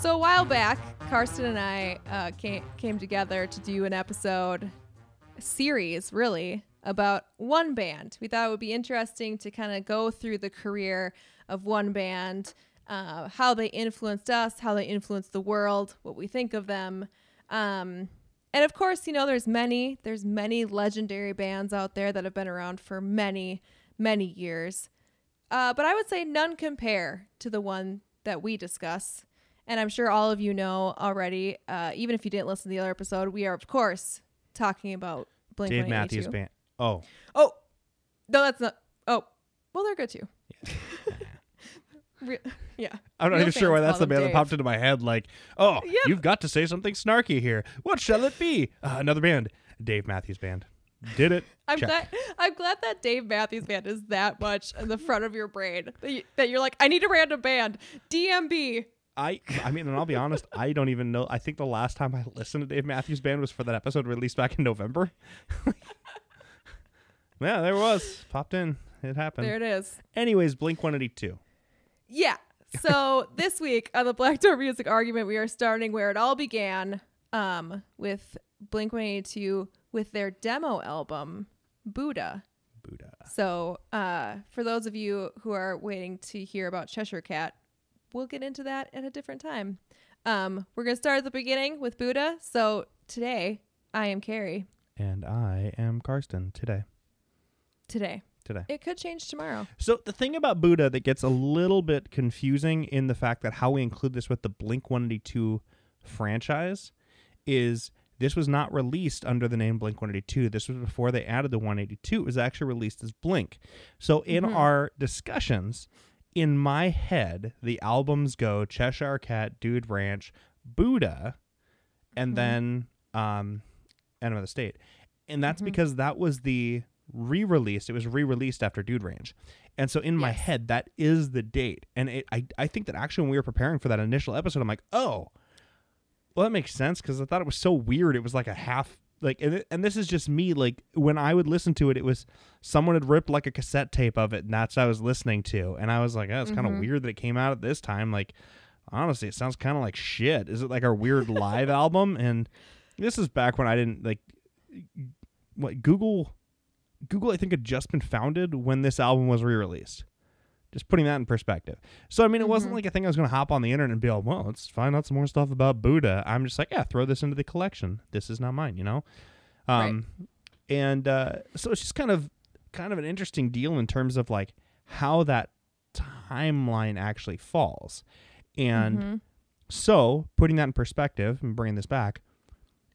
So a while back, Carsten and I uh, came came together to do an episode, series really about one band. We thought it would be interesting to kind of go through the career of one band, uh, how they influenced us, how they influenced the world, what we think of them. Um, and of course, you know, there's many, there's many legendary bands out there that have been around for many, many years. Uh, but I would say none compare to the one that we discuss. And I'm sure all of you know already, uh, even if you didn't listen to the other episode, we are, of course, talking about Blink Dave Matthews Band. Oh, Oh, no, that's not. Oh, well, they're good too. Re- yeah. I'm not Real even sure why that's the band that popped into my head. Like, oh, Yep. you've got to say something snarky here. What shall it be? Uh, another band, Dave Matthews Band. Did it? I'm Check. glad. I'm glad that Dave Matthews Band is that much in the front of your brain that, you, that you're like, I need a random band, DMB. I, I mean, and I'll be honest, I don't even know. I think the last time I listened to Dave Matthews Band was for that episode released back in November. yeah, there it was. Popped in. It happened. There it is. Anyways, Blink 182. Yeah. So this week on the Black Door Music Argument, we are starting where it all began, um, with Blink 182 with their demo album, Buddha. Buddha. So, uh, for those of you who are waiting to hear about Cheshire Cat, we'll get into that at a different time. Um, we're going to start at the beginning with Buddha. So, today, I am Carrie. And I am Carsten today. Today. Today. It could change tomorrow. So the thing about Buddha that gets a little bit confusing in the fact that how we include this with the Blink 182 franchise is this was not released under the name Blink 182. This was before they added the 182. It was actually released as Blink. So in Mhm. our discussions, in my head, the albums go Cheshire Cat, Dude Ranch, Buddha, and Mhm. then um, Enema of the State. And that's Mhm. because that was the re-released. It was re-released after Dude Ranch. And so in my head, that is the date. And it, I, I think that actually when we were preparing for that initial episode, I'm like, oh, well, that makes sense because I thought it was so weird. It was like a half, like, and, and this is just me. Like when I would listen to it, it was someone had ripped like a cassette tape of it, and that's what I was listening to. And I was like, oh, it's kind of Mhm. weird that it came out at this time. Like, honestly, it sounds kind of like shit. Is it like our weird live album? And this is back when I didn't like what Google Google I think had just been founded when this album was re-released. Just putting that in perspective. So I mean, it wasn't Mhm. like a thing I was going to hop on the internet and be like, "Well, let's find out some more stuff about Buddha." I'm just like, "Yeah, throw this into the collection. This is not mine," you know. Um, and uh, so it's just kind of kind of an interesting deal in terms of like how that timeline actually falls. And Mhm. so, putting that in perspective and bringing this back,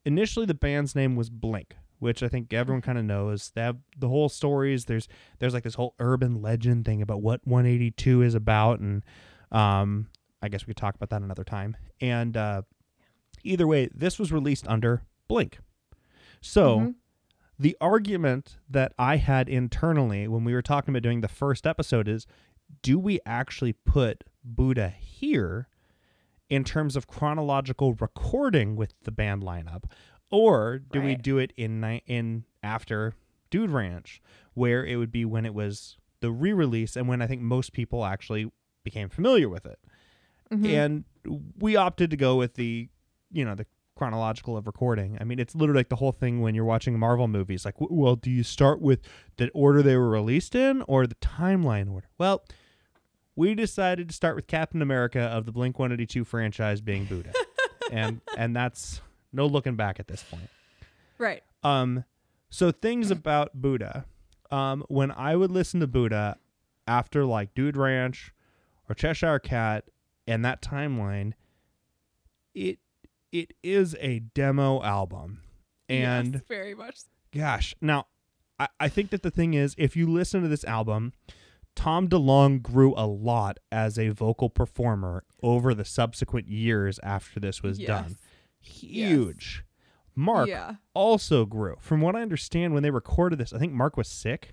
initially the band's name was Blink, which I think everyone kind of knows. They have the whole stories. There's there's like this whole urban legend thing about what 182 is about, and um, I guess we could talk about that another time. And uh, either way, this was released under Blink. So Mhm. the argument that I had internally when we were talking about doing the first episode is do we actually put Buddha here in terms of chronological recording with the band lineup or do we do it in ni- in after Dude Ranch where it would be when it was the re-release and when I think most people actually became familiar with it. Mhm. and we opted to go with the you know the chronological of recording. I mean it's literally like the whole thing when you're watching marvel movies like w- well do you start with the order they were released in or the timeline order? Well we decided to start with captain america of the blink 182 franchise being buddha. And and that's no looking back at this point right. um, so things about Buddha. Um, when I would listen to Buddha after like Dude Ranch or Cheshire Cat and that timeline, it it is a demo album. And yes, very much. gosh, now I, I think that the thing is if you listen to this album, Tom DeLonge grew a lot as a vocal performer over the subsequent years after this was Yes. done. Huge. Mark Yeah. also grew. From what I understand, when they recorded this, I think Mark was sick,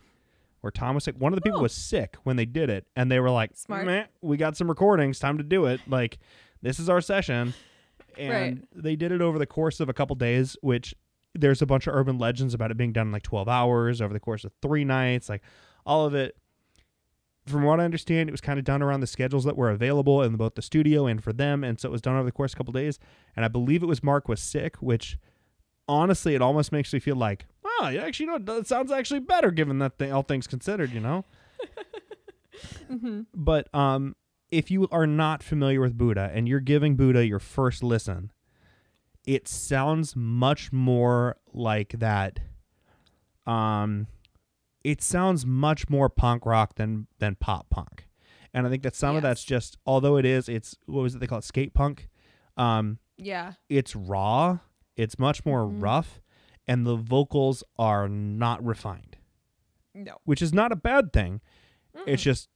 or Tom was sick. One of the people Oh. was sick when they did it, and they were like, Smart. "Meh, we got some recordings. Time to do it. Like, this is our session." And Right. they did it over the course of a couple days, which there's a bunch of urban legends about it being done in like 12 hours over the course of three nights. Like, all of it from what I understand, it was kind of done around the schedules that were available in both the studio and for them, and so it was done over the course of a couple days. And I believe it was Mark was sick, which honestly, it almost makes me feel like, oh, yeah, actually, you know, it sounds actually better given that thing, all things considered, you know. Mm-hmm. But um, if you are not familiar with Buddha and you're giving Buddha your first listen, it sounds much more like that. Um, it sounds much more punk rock than than pop punk, and I think that some of that's just although it is, it's what was it they call it skate punk. Um, Yeah. it's raw. It's much more Mhm. rough, and the vocals are not refined, No. which is not a bad thing. It's Mm. just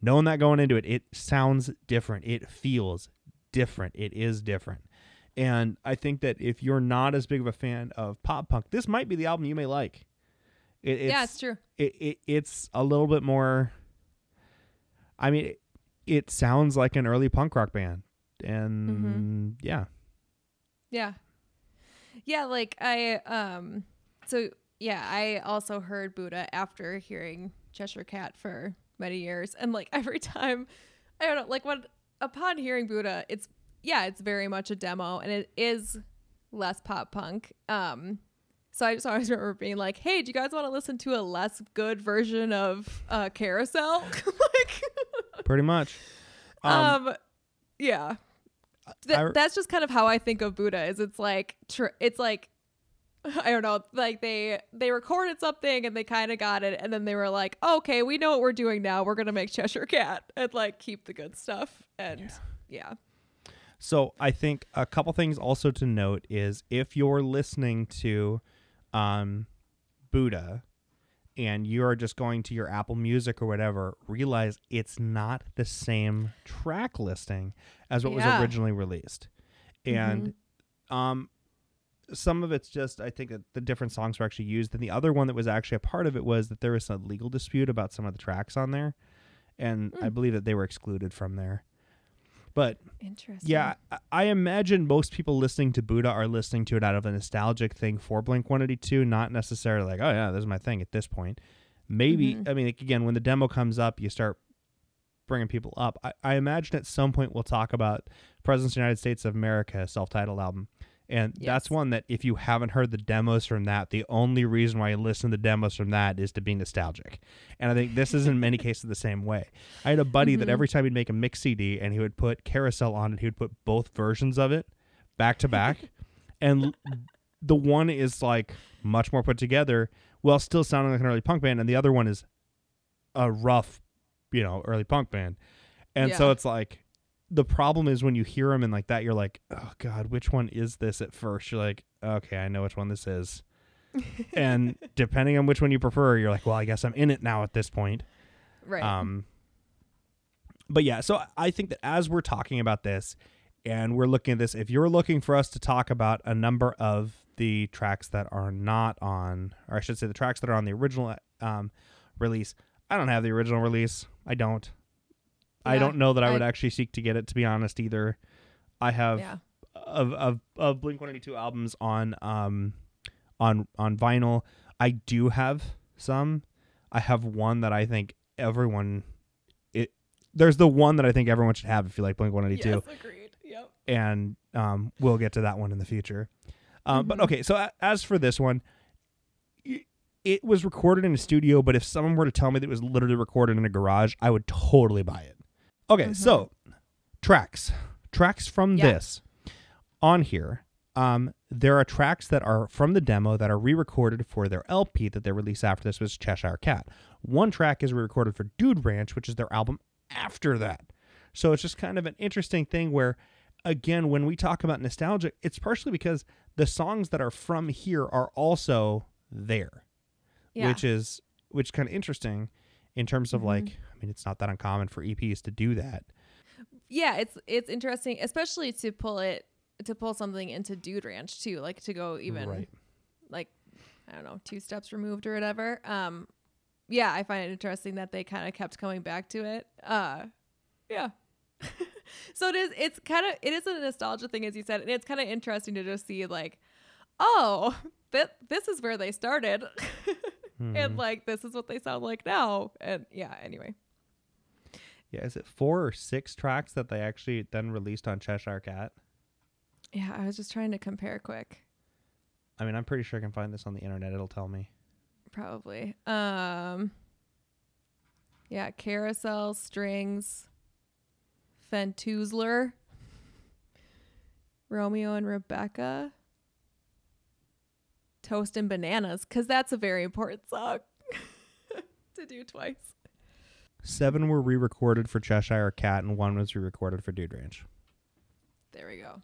knowing that going into it, it sounds different. It feels different. It is different. And I think that if you're not as big of a fan of pop punk, this might be the album you may like. It, it's, yeah, it's true. it, it it's a little bit more. I mean, it, it sounds like an early punk rock band, and Mm-hmm. yeah, Yeah. Yeah, like I um so yeah, I also heard Buddha after hearing Cheshire Cat for many years and like every time I don't know, like when upon hearing Buddha, it's yeah, it's very much a demo and it is less pop punk. Um so I just always remember being like, "Hey, do you guys want to listen to a less good version of uh, Carousel?" like, pretty much. um, yeah. Th- I- that's just kind of how i think of buddha is it's like tr- it's like i don't know like they they recorded something and they kind of got it and then they were like okay we know what we're doing now. We're gonna make cheshire cat and like keep the good stuff. And yeah, So I think a couple things also to note is if you're listening to um, Buddha and you are just going to your Apple Music or whatever, realize it's not the same track listing as what Yeah. was originally released. And um, some of it's just I think that the different songs were actually used. And the other one that was actually a part of it was that there was a legal dispute about some of the tracks on there. And I Mm. believe that they were excluded from there. But interesting yeah, I- imagine most people listening to Buddha are listening to it out of a nostalgic thing for Blink 182, not necessarily like, oh, yeah, this is my thing at this point. Maybe, Mhm. I mean, like, again, when the demo comes up, you start bringing people up. I, I imagine at some point we'll talk about President's United States of America self titled album. And that's one that if you haven't heard the demos from that, the only reason why you listen to the demos from that is to be nostalgic. And I think this is in many cases the same way. I had a buddy that Mhm. every time he'd make a mix CD and he would put Carousel on it, he would put both versions of it back to back. and the one is like much more put together while still sounding like an early punk band, and the other one is a rough, you know, early punk band. And so it's like the problem is when you hear them and like that, you're like, oh god, which one is this? At first, you're like, okay, I know which one this is. and depending on which one you prefer, you're like, well, I guess I'm in it now at this point. right Um, but yeah, so I think that as we're talking about this and we're looking at this, if you're looking for us to talk about a number of the tracks that are not on, or I should say the tracks that are on the original um, release, I don't have the original release. I don't. I don't know that I would I- actually seek to get it, to be honest, either. I have yeah of of, of Blink One Eighty Two albums on um on on vinyl. I do have some. I have one that I think everyone it there's the one that I think everyone should have if you like Blink One Eighty Two, yes agreed yep and um we'll get to that one in the future. Um, But Mhm. okay, so a- as for this one. It was recorded in a studio, but if someone were to tell me that it was literally recorded in a garage, I would totally buy it. Okay, Mhm. so tracks, tracks from Yeah. this on here. Um, there are tracks that are from the demo that are re-recorded for their LP that they released after this was Cheshire Cat. One track is re-recorded for Dude Ranch, which is their album after that. So it's just kind of an interesting thing where, again, when we talk about nostalgia, it's partially because the songs that are from here are also there yeah which is which kind of interesting in terms of Mhm. like I mean it's not that uncommon for EPs to do that. yeah it's it's interesting especially to pull it to pull something into dude ranch too like to go even Right. like i don't know two steps removed or whatever um yeah i find it interesting that they kind of kept coming back to it uh yeah so it is it's kind of it is a nostalgia thing as you said and it's kind of interesting to just see like oh th- this is where they started Mhm. and like this is what they sound like now and yeah anyway Yeah, is it four or six tracks that they actually then released on Cheshire Cat? Yeah, I was just trying to compare quick. I mean, I'm pretty sure I can find this on the internet. It'll tell me. Probably. Um Yeah, carousel, strings, Fentoozler, Romeo and Rebecca, Toast and Bananas, because that's a very important song to do twice. Seven were re-recorded for Cheshire Cat, and one was re-recorded for Dude Ranch. There we go.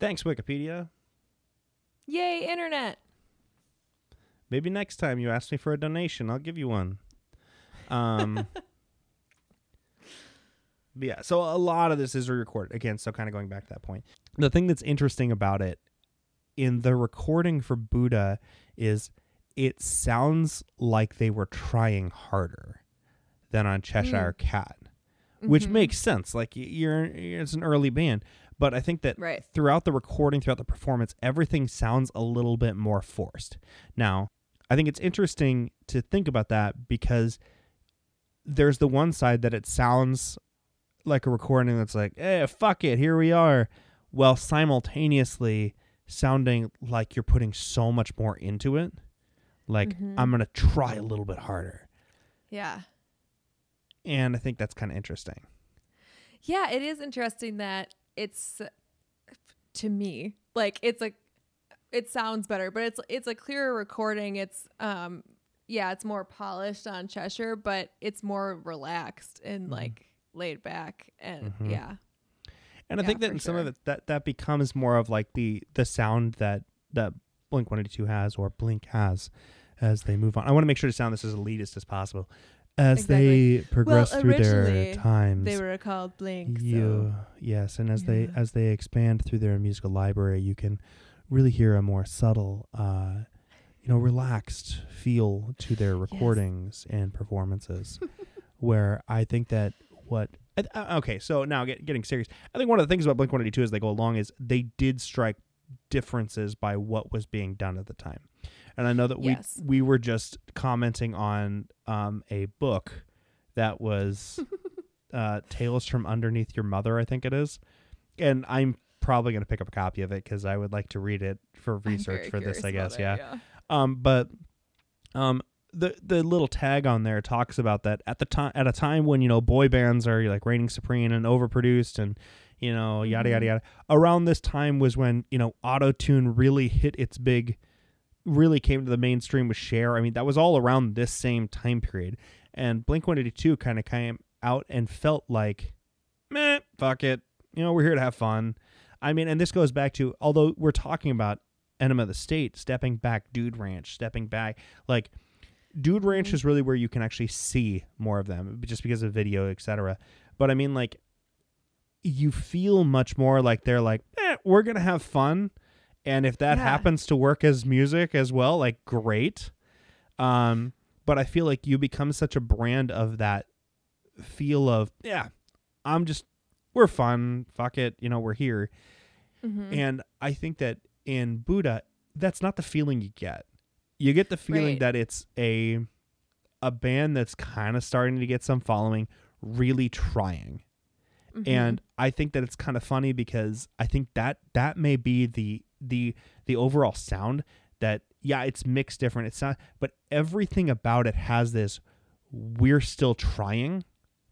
Thanks, Wikipedia. Yay, internet. Maybe next time you ask me for a donation, I'll give you one. Um, but yeah, so a lot of this is re-recorded again. So kind of going back to that point, the thing that's interesting about it in the recording for Buddha is it sounds like they were trying harder than on Cheshire Cat, which Mhm. makes sense. Like y- you're, it's an early band, but I think that Right. throughout the recording, throughout the performance, everything sounds a little bit more forced. Now, I think it's interesting to think about that because there's the one side that it sounds like a recording that's like, eh, fuck it, here we are, while simultaneously sounding like you're putting so much more into it. Like, Mhm. I'm going to try a little bit harder. Yeah. And I think that's kind of interesting. Yeah, it is interesting that it's to me like it's a it sounds better, but it's it's a clearer recording. It's um yeah, it's more polished on Cheshire, but it's more relaxed and Mhm. like laid back and Mhm. yeah. And I Yeah, think that in some of it that that becomes more of like the the sound that that Blink 182 has or Blink has as they move on. I want to make sure to sound this as elitist as possible as Exactly. they progress Well, through their times. They were called Blink. So. you yes, and as they as they expand through their musical library, you can really hear a more subtle uh you know, relaxed feel to their recordings and performances. where I think that what th- okay, so now get, getting serious. I think one of the things about Blink One Eighty Two as they go along is they did strike differences by what was being done at the time, and I know that we Yes. we were just commenting on um, a book that was uh, Tales from Underneath Your Mother, I think it is, and I'm probably going to pick up a copy of it because I would like to read it for research for this. I guess, about yeah. it, Um, but um, the the little tag on there talks about that at the time at a time when you know boy bands are like reigning supreme and overproduced and you know yada yada Mhm. yada. Around this time was when you know auto tune really hit its big, really came to the mainstream with Cher. I mean that was all around this same time period, and Blink One Eighty Two kind of came out and felt like, meh, fuck it, you know we're here to have fun. I mean, and this goes back to although we're talking about Enema of the State, stepping back, Dude Ranch, stepping back, like Dude Ranch is really where you can actually see more of them, just because of video, etc. But I mean, like, you feel much more like they're like, eh, we're gonna have fun, and if that Yeah. happens to work as music as well, like, great. Um, but I feel like you become such a brand of that feel of, yeah, I'm just, we're fun, fuck it, you know, we're here. Mhm. And I think that in Buddha, that's not the feeling you get. You get the feeling Right. that it's a a band that's kind of starting to get some following, really trying. Mhm. And I think that it's kind of funny because I think that that may be the the the overall sound that yeah, it's mixed different. It's not but everything about it has this we're still trying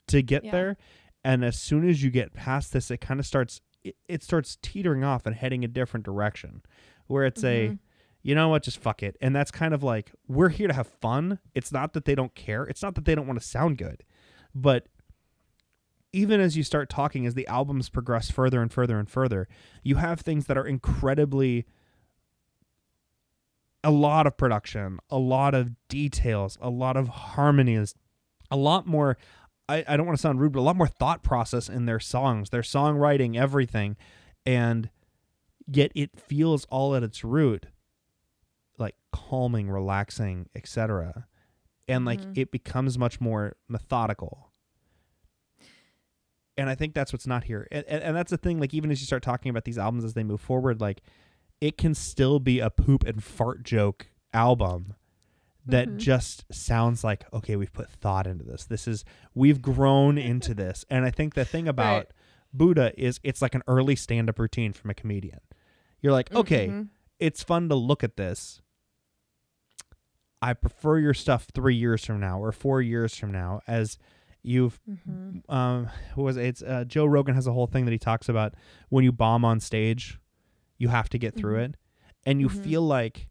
to get Yeah. there. And as soon as you get past this, it kind of starts it, it starts teetering off and heading a different direction. Where it's a Mhm. you know what, just fuck it. And that's kind of like we're here to have fun. It's not that they don't care. It's not that they don't want to sound good. But even as you start talking, as the albums progress further and further and further, you have things that are incredibly a lot of production, a lot of details, a lot of harmonies, a lot more I, I don't want to sound rude, but a lot more thought process in their songs, their songwriting, everything. And yet it feels all at its root like calming, relaxing, etc. And like Mhm. it becomes much more methodical. And I think that's what's not here. And, and, and that's the thing, like even as you start talking about these albums as they move forward, like it can still be a poop and fart joke album that Mhm. just sounds like okay we've put thought into this this is we've grown into this and i think the thing about Right. buddha is it's like an early stand-up routine from a comedian you're like okay Mhm. it's fun to look at this i prefer your stuff three years from now or four years from now as you've Mhm. um what was it? it's uh, joe rogan has a whole thing that he talks about when you bomb on stage you have to get through Mhm. it and you Mhm. feel like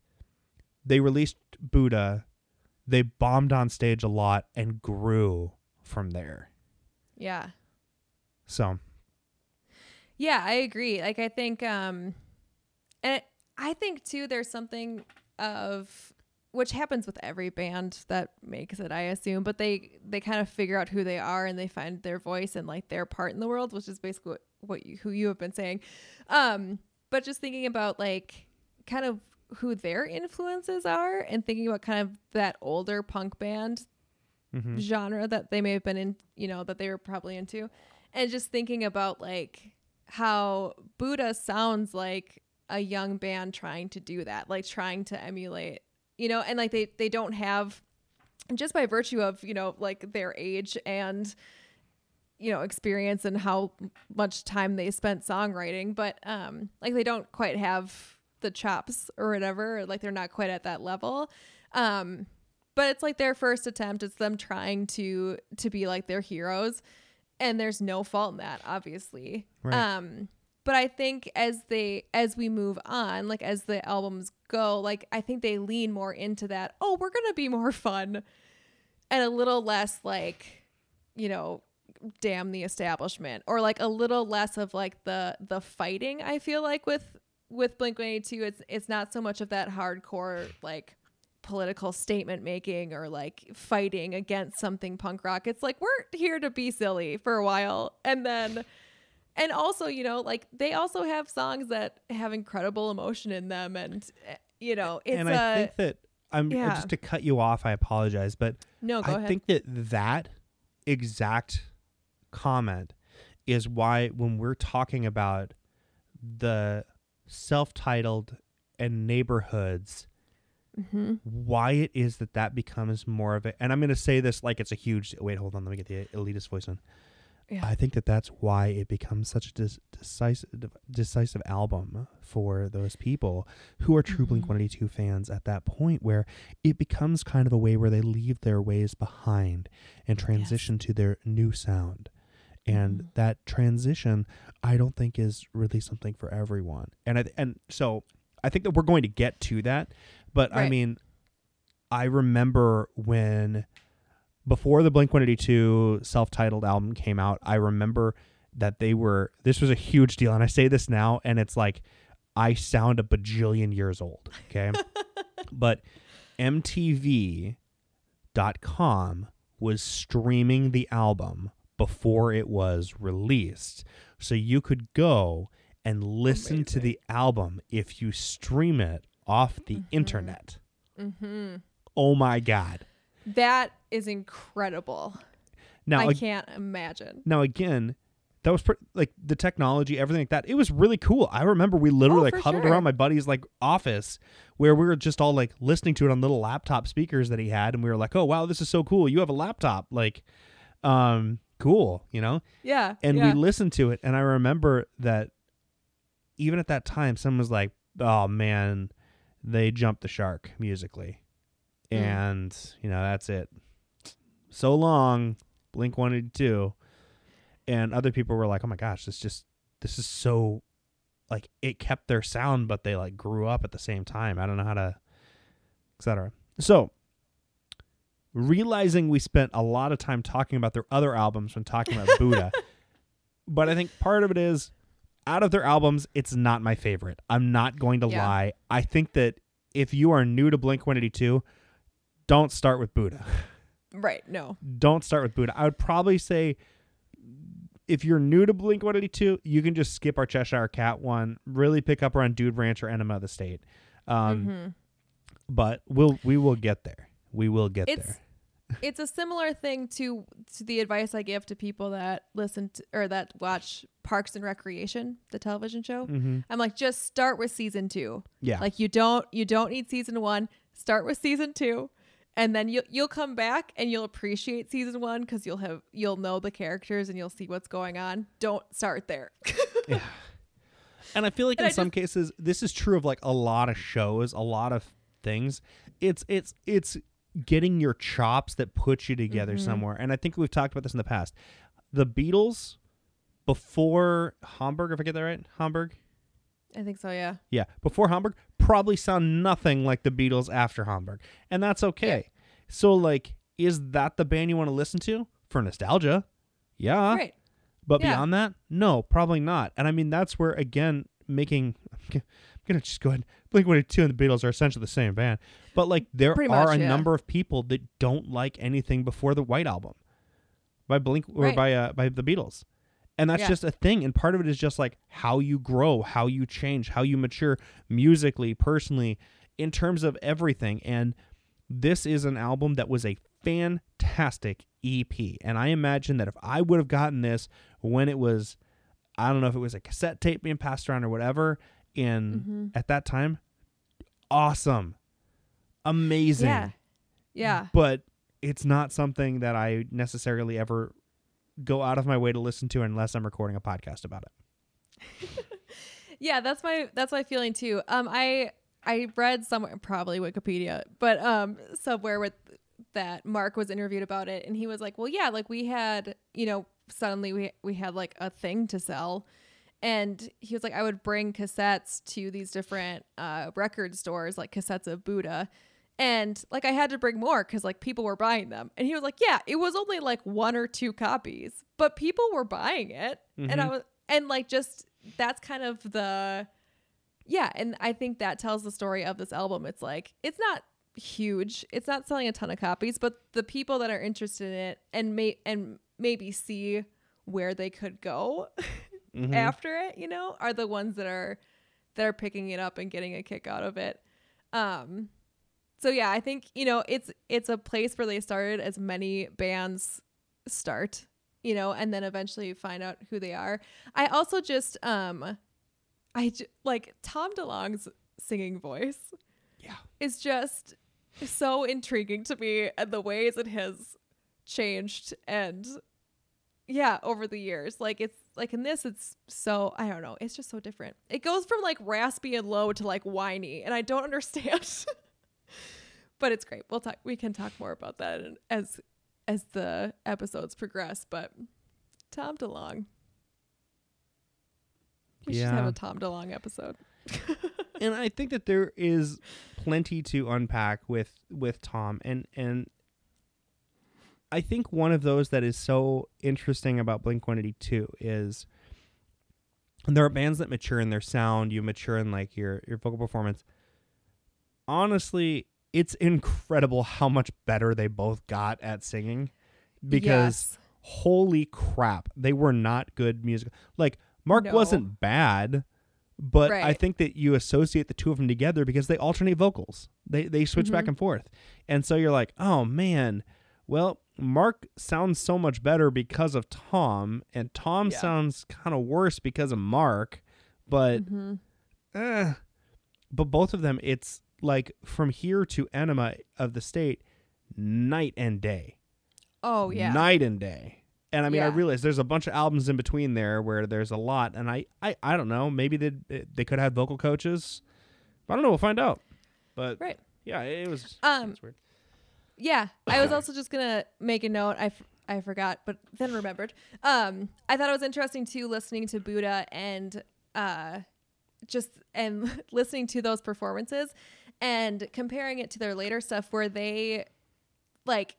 they released buddha they bombed on stage a lot and grew from there Yeah. so Yeah, I agree. Like I think um and I think too there's something of which happens with every band that makes it, I assume, but they they kind of figure out who they are and they find their voice and like their part in the world, which is basically what, what you, who you have been saying. Um but just thinking about like kind of who their influences are and thinking about kind of that older punk band mhm. genre that they may have been in, you know, that they were probably into. And just thinking about like how Buddha sounds like a young band trying to do that, like trying to emulate, you know, and like they they don't have just by virtue of, you know, like their age and you know, experience and how much time they spent songwriting, but um like they don't quite have the chops or whatever, or like they're not quite at that level. Um but it's like their first attempt it's them trying to to be like their heroes and there's no fault in that obviously Right. um but i think as they as we move on like as the albums go like i think they lean more into that oh we're gonna be more fun and a little less like you know damn the establishment or like a little less of like the the fighting i feel like with with blink 182 it's it's not so much of that hardcore like political statement making or like fighting against something punk rock. It's like we're here to be silly for a while and then and also you know like they also have songs that have incredible emotion in them and eh, you know it's and a i think that i'm yeah. just to cut you off i apologize but no go I ahead think that that exact comment is why when we're talking about the self-titled and neighborhoods mm-hmm. why it is that that becomes more of a and i'm going to say this like it's a huge wait hold on let me get the elitist voice on Yeah. i think that that's why it becomes such a dis- decisive decisive album for those people who are true blink Mhm. 182 fans at that point where it becomes kind of a way where they leave their ways behind and transition to their new sound and Mhm. that transition i don't think is really something for everyone and I, and so i think that we're going to get to that but i mean i remember when before the blink 182 self-titled album came out i remember that they were this was a huge deal and i say this now and it's like i sound a bajillion years old okay? But mtv.com was streaming the album before it was released. So you could go and listen to the album if you stream it off the Mhm. internet. Mm-hmm. oh my god That is incredible. now I ag- can't imagine. Now again, that was pre- like the technology, everything like that. It was really cool. I remember we literally Oh, like huddled sure. around my buddy's like office where we were just all like listening to it on little laptop speakers that he had, and we were like, "Oh wow, this is so cool! You have a laptop, like, um, cool, you know." Yeah. And yeah. we listened to it, and I remember that even at that time, someone was like, "Oh man, they jumped the shark musically," Mm. and you know that's it. So long, Blink One Eighty Two, and other people were like, "Oh my gosh, this just this is so." Like it kept their sound, but they like grew up at the same time. I don't know how to, etc. So, realizing we spent a lot of time talking about their other albums when talking about Buddha, but I think part of it is out of their albums, it's not my favorite. I'm not going to Yeah. lie. I think that if you are new to Blink 182, don't start with Buddha. right. No. don't start with Buddha. I would probably say if you're new to Blink 182, you can just skip our Cheshire Cat one. Really pick up around Dude Ranch or Enema of the State. Um, Mhm. But we'll we will get there. We will get It's there. it's a similar thing to to the advice I give to people that listen to or that watch Parks and Recreation, the television show. Mm-hmm. I'm like, just start with season two. Yeah. Like you don't you don't need season one. Start with season two, and then you'll you'll come back and you'll appreciate season one because you'll have you'll know the characters and you'll see what's going on. Don't start there. yeah. And I feel like And in I some just- cases this is true of like a lot of shows, a lot of things. It's it's it's getting your chops that put you together Mhm. somewhere. And I think we've talked about this in the past. The Beatles before Hamburg, if I get that right, Hamburg. I think so. Yeah. Yeah, before Hamburg probably sound nothing like the Beatles after Hamburg, and that's okay. So like, is that the band you want to listen to for nostalgia? Yeah, right. but Yeah. beyond that, no, probably not. And I mean, that's where again making. I'm gonna just go ahead. Blink One Eighty Two and the Beatles are essentially the same band, but like there Pretty are much, a yeah. number of people that don't like anything before the White Album by Blink or Right. by uh, by the Beatles. And that's Yeah. just a thing. And part of it is just like how you grow, how you change, how you mature musically, personally, in terms of everything. And this is an album that was a fantastic EP. And I imagine that if I would have gotten this when it was, I don't know if it was a cassette tape being passed around or whatever, in Mhm. at that time, awesome, amazing. Yeah. Yeah. But it's not something that I necessarily ever go out of my way to listen to unless I'm recording a podcast about it. Yeah, that's my that's my feeling too. Um, I I read somewhere, probably Wikipedia, but um, somewhere with that Mark was interviewed about it, and he was like, "Well, yeah, like we had, you know, suddenly we we had like a thing to sell." And he was like, I would bring cassettes to these different uh, record stores, like cassettes of Buddha. And like I had to bring more because like people were buying them. And he was like, Yeah, it was only like one or two copies, but people were buying it. And I Mhm. was, and like just that's kind of the, yeah. And I think that tells the story of this album. It's like, it's not huge, it's not selling a ton of copies, but the people that are interested in it and may, and maybe see where they could go Mhm. after it, you know, are the ones that are that are picking it up and getting a kick out of it. Um so yeah, I think, you know, it's it's a place where they started as many bands start, you know, and then eventually find out who they are. I also just um I j- like Tom DeLonge's singing voice Yeah. is just so intriguing to me and the ways it has changed and yeah over the years like it's like in this it's so i don't know it's just so different it goes from like raspy and low to like whiny and i don't understand but it's great. We'll talk we can talk more about that as as the episodes progress but tom delonge we should have a tom delonge episode. And I think that there is plenty to unpack with with Tom and and I think one of those that is so interesting about Blink 182 is there are bands that mature in their sound, you mature in like your your vocal performance. Honestly, it's incredible how much better they both got at singing because Yes. holy crap, they were not good music. Like Mark No. wasn't bad, but I think that you associate the two of them together because they alternate vocals. They they switch back Mhm. and forth. And so you're like, "Oh man, well, Mark sounds so much better because of Tom, and Tom Yeah. sounds kind of worse because of Mark." But Mhm. eh. but both of them it's like from here to Enema of the State night and day oh yeah night and day. And I mean, I Yeah. realize there's a bunch of albums in between there where there's a lot, and I, I, I don't know. Maybe they they could have vocal coaches. I don't know. We'll find out. But Right. yeah, it was. Um, weird. Yeah, I was also just gonna make a note. I, f- I forgot, but then remembered. Um, I thought it was interesting too, listening to Buddha and uh, just and listening to those performances and comparing it to their later stuff, where they like.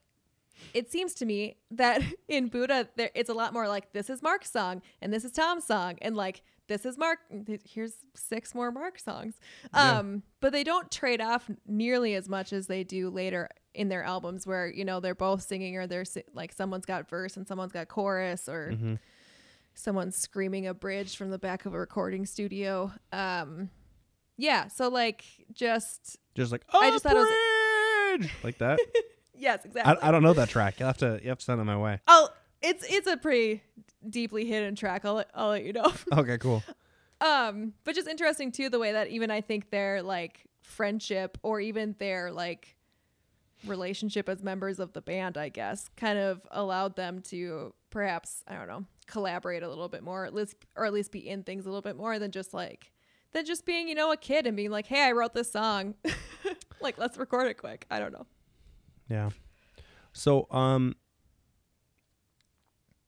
It seems to me that in Buddha, there it's a lot more like this is Mark's song and this is Tom's song and like this is Mark. Here's six more Mark songs. Yeah. Um, but they don't trade off nearly as much as they do later in their albums, where you know they're both singing or they're si- like someone's got verse and someone's got chorus or Mhm. someone's screaming a bridge from the back of a recording studio. Um, yeah. So like just Just like I a just thought it was- like that. yes, exactly. I, I don't know that track. You will have to you have to send it my way. Oh, it's it's a pretty deeply hidden track. I'll let, I'll let you know. Okay, cool. um, but just interesting too the way that even I think their like friendship or even their like relationship as members of the band, I guess, kind of allowed them to perhaps, I don't know, collaborate a little bit more, at least or at least be in things a little bit more than just like than just being, you know, a kid and being like, "Hey, I wrote this song." like, let's record it quick. I don't know. Yeah. So, um,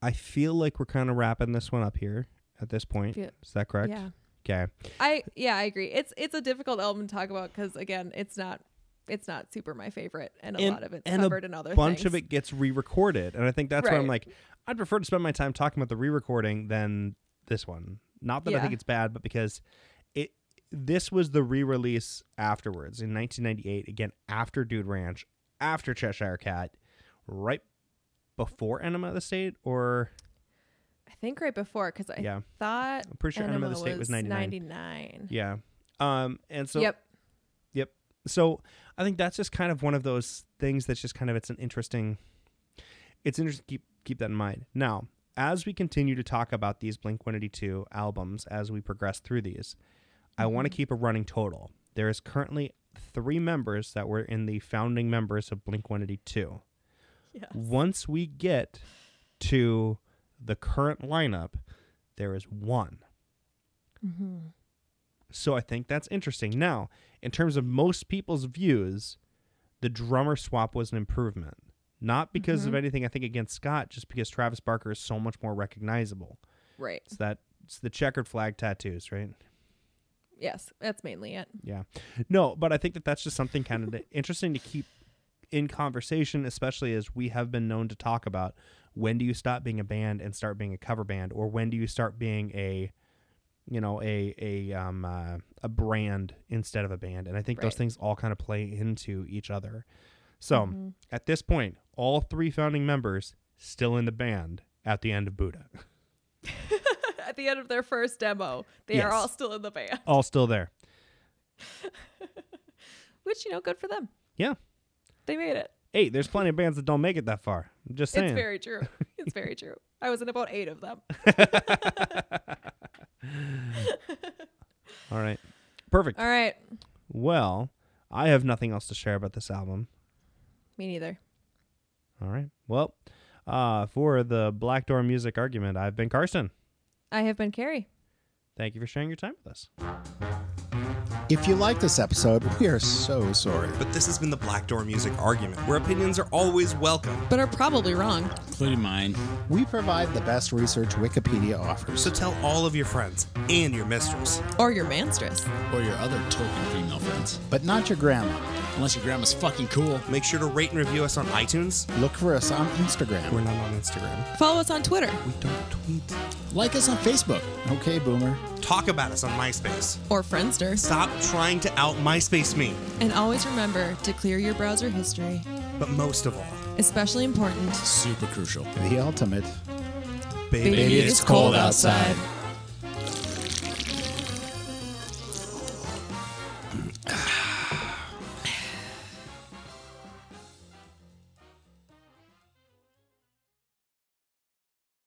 I feel like we're kind of wrapping this one up here at this point. Feel- Is that correct? Yeah. Okay. I yeah, I agree. It's it's a difficult album to talk about because again, it's not it's not super my favorite, and a And- lot of it's and a covered in other bunch things. of it gets re-recorded, and I think that's why I'm like, I'd prefer to spend my time talking about the re-recording than this one. Not that I think it's bad, but because this was the re-release afterwards in 1998, again after Dude Ranch, after Cheshire Cat, right before Enema of the State, or I think right before because I yeah, thought I'm pretty sure Enema, of the State was 99. 99. Yeah. Um, and so yep. Yep. So I think that's just kind of one of those things that's just kind of it's an interesting it's interesting keep keep that in mind. Now, as we continue to talk about these Blink 182 albums as we progress through these, I want to Mhm. keep a running total. There is currently 3 members that were in the founding members of Blink 182. Yes. Once we get to the current lineup, there is one. Mm-hmm. So I think that's interesting. Now, in terms of most people's views, the drummer swap was an improvement. Not because of Mhm. anything I think against Scott, just because Travis Barker is so much more recognizable. Right. It's that it's the checkered flag tattoos, right? Yes, that's mainly it. Yeah. No, but I think that that's just something kind of interesting to keep in conversation, especially as we have been known to talk about when do you stop being a band and start being a cover band, or when do you start being a, you know, a a um uh, a brand instead of a band, and I think those things all kind of play into each other. So Mhm. at this point, all three founding members still in the band at the end of Buddha, At the end of their first demo, they Yes. are all still in the band, all still there. which you know, good for them. Yeah. They made it. Hey, there's plenty of bands that don't make it that far. I'm just saying. It's very true. It's very true. I was in about eight of them. all right. Perfect. All right. Well, I have nothing else to share about this album. Me neither. All right. Well, uh, for the Black Door Music Argument, I've been Carsten. I have been Carrie. Thank you for sharing your time with us. If you like this episode, we are so sorry. But this has been the Black Door Music Argument, where opinions are always welcome. but are probably wrong. including mine. We provide the best research Wikipedia offers. So tell all of your friends and your mistress. Or your manstress. Or your other token female friends. but not your grandma. Unless your grandma's fucking cool. Make sure to rate and review us on iTunes. Look for us on Instagram. We're not on Instagram. Follow us on Twitter. We don't tweet. Like us on Facebook. Okay, Boomer. Talk about us on MySpace. Or Friendster. Stop trying to out MySpace me. And always remember to clear your browser history. But most of all, Especially important. Super crucial. The ultimate. baby, Baby, it's cold outside.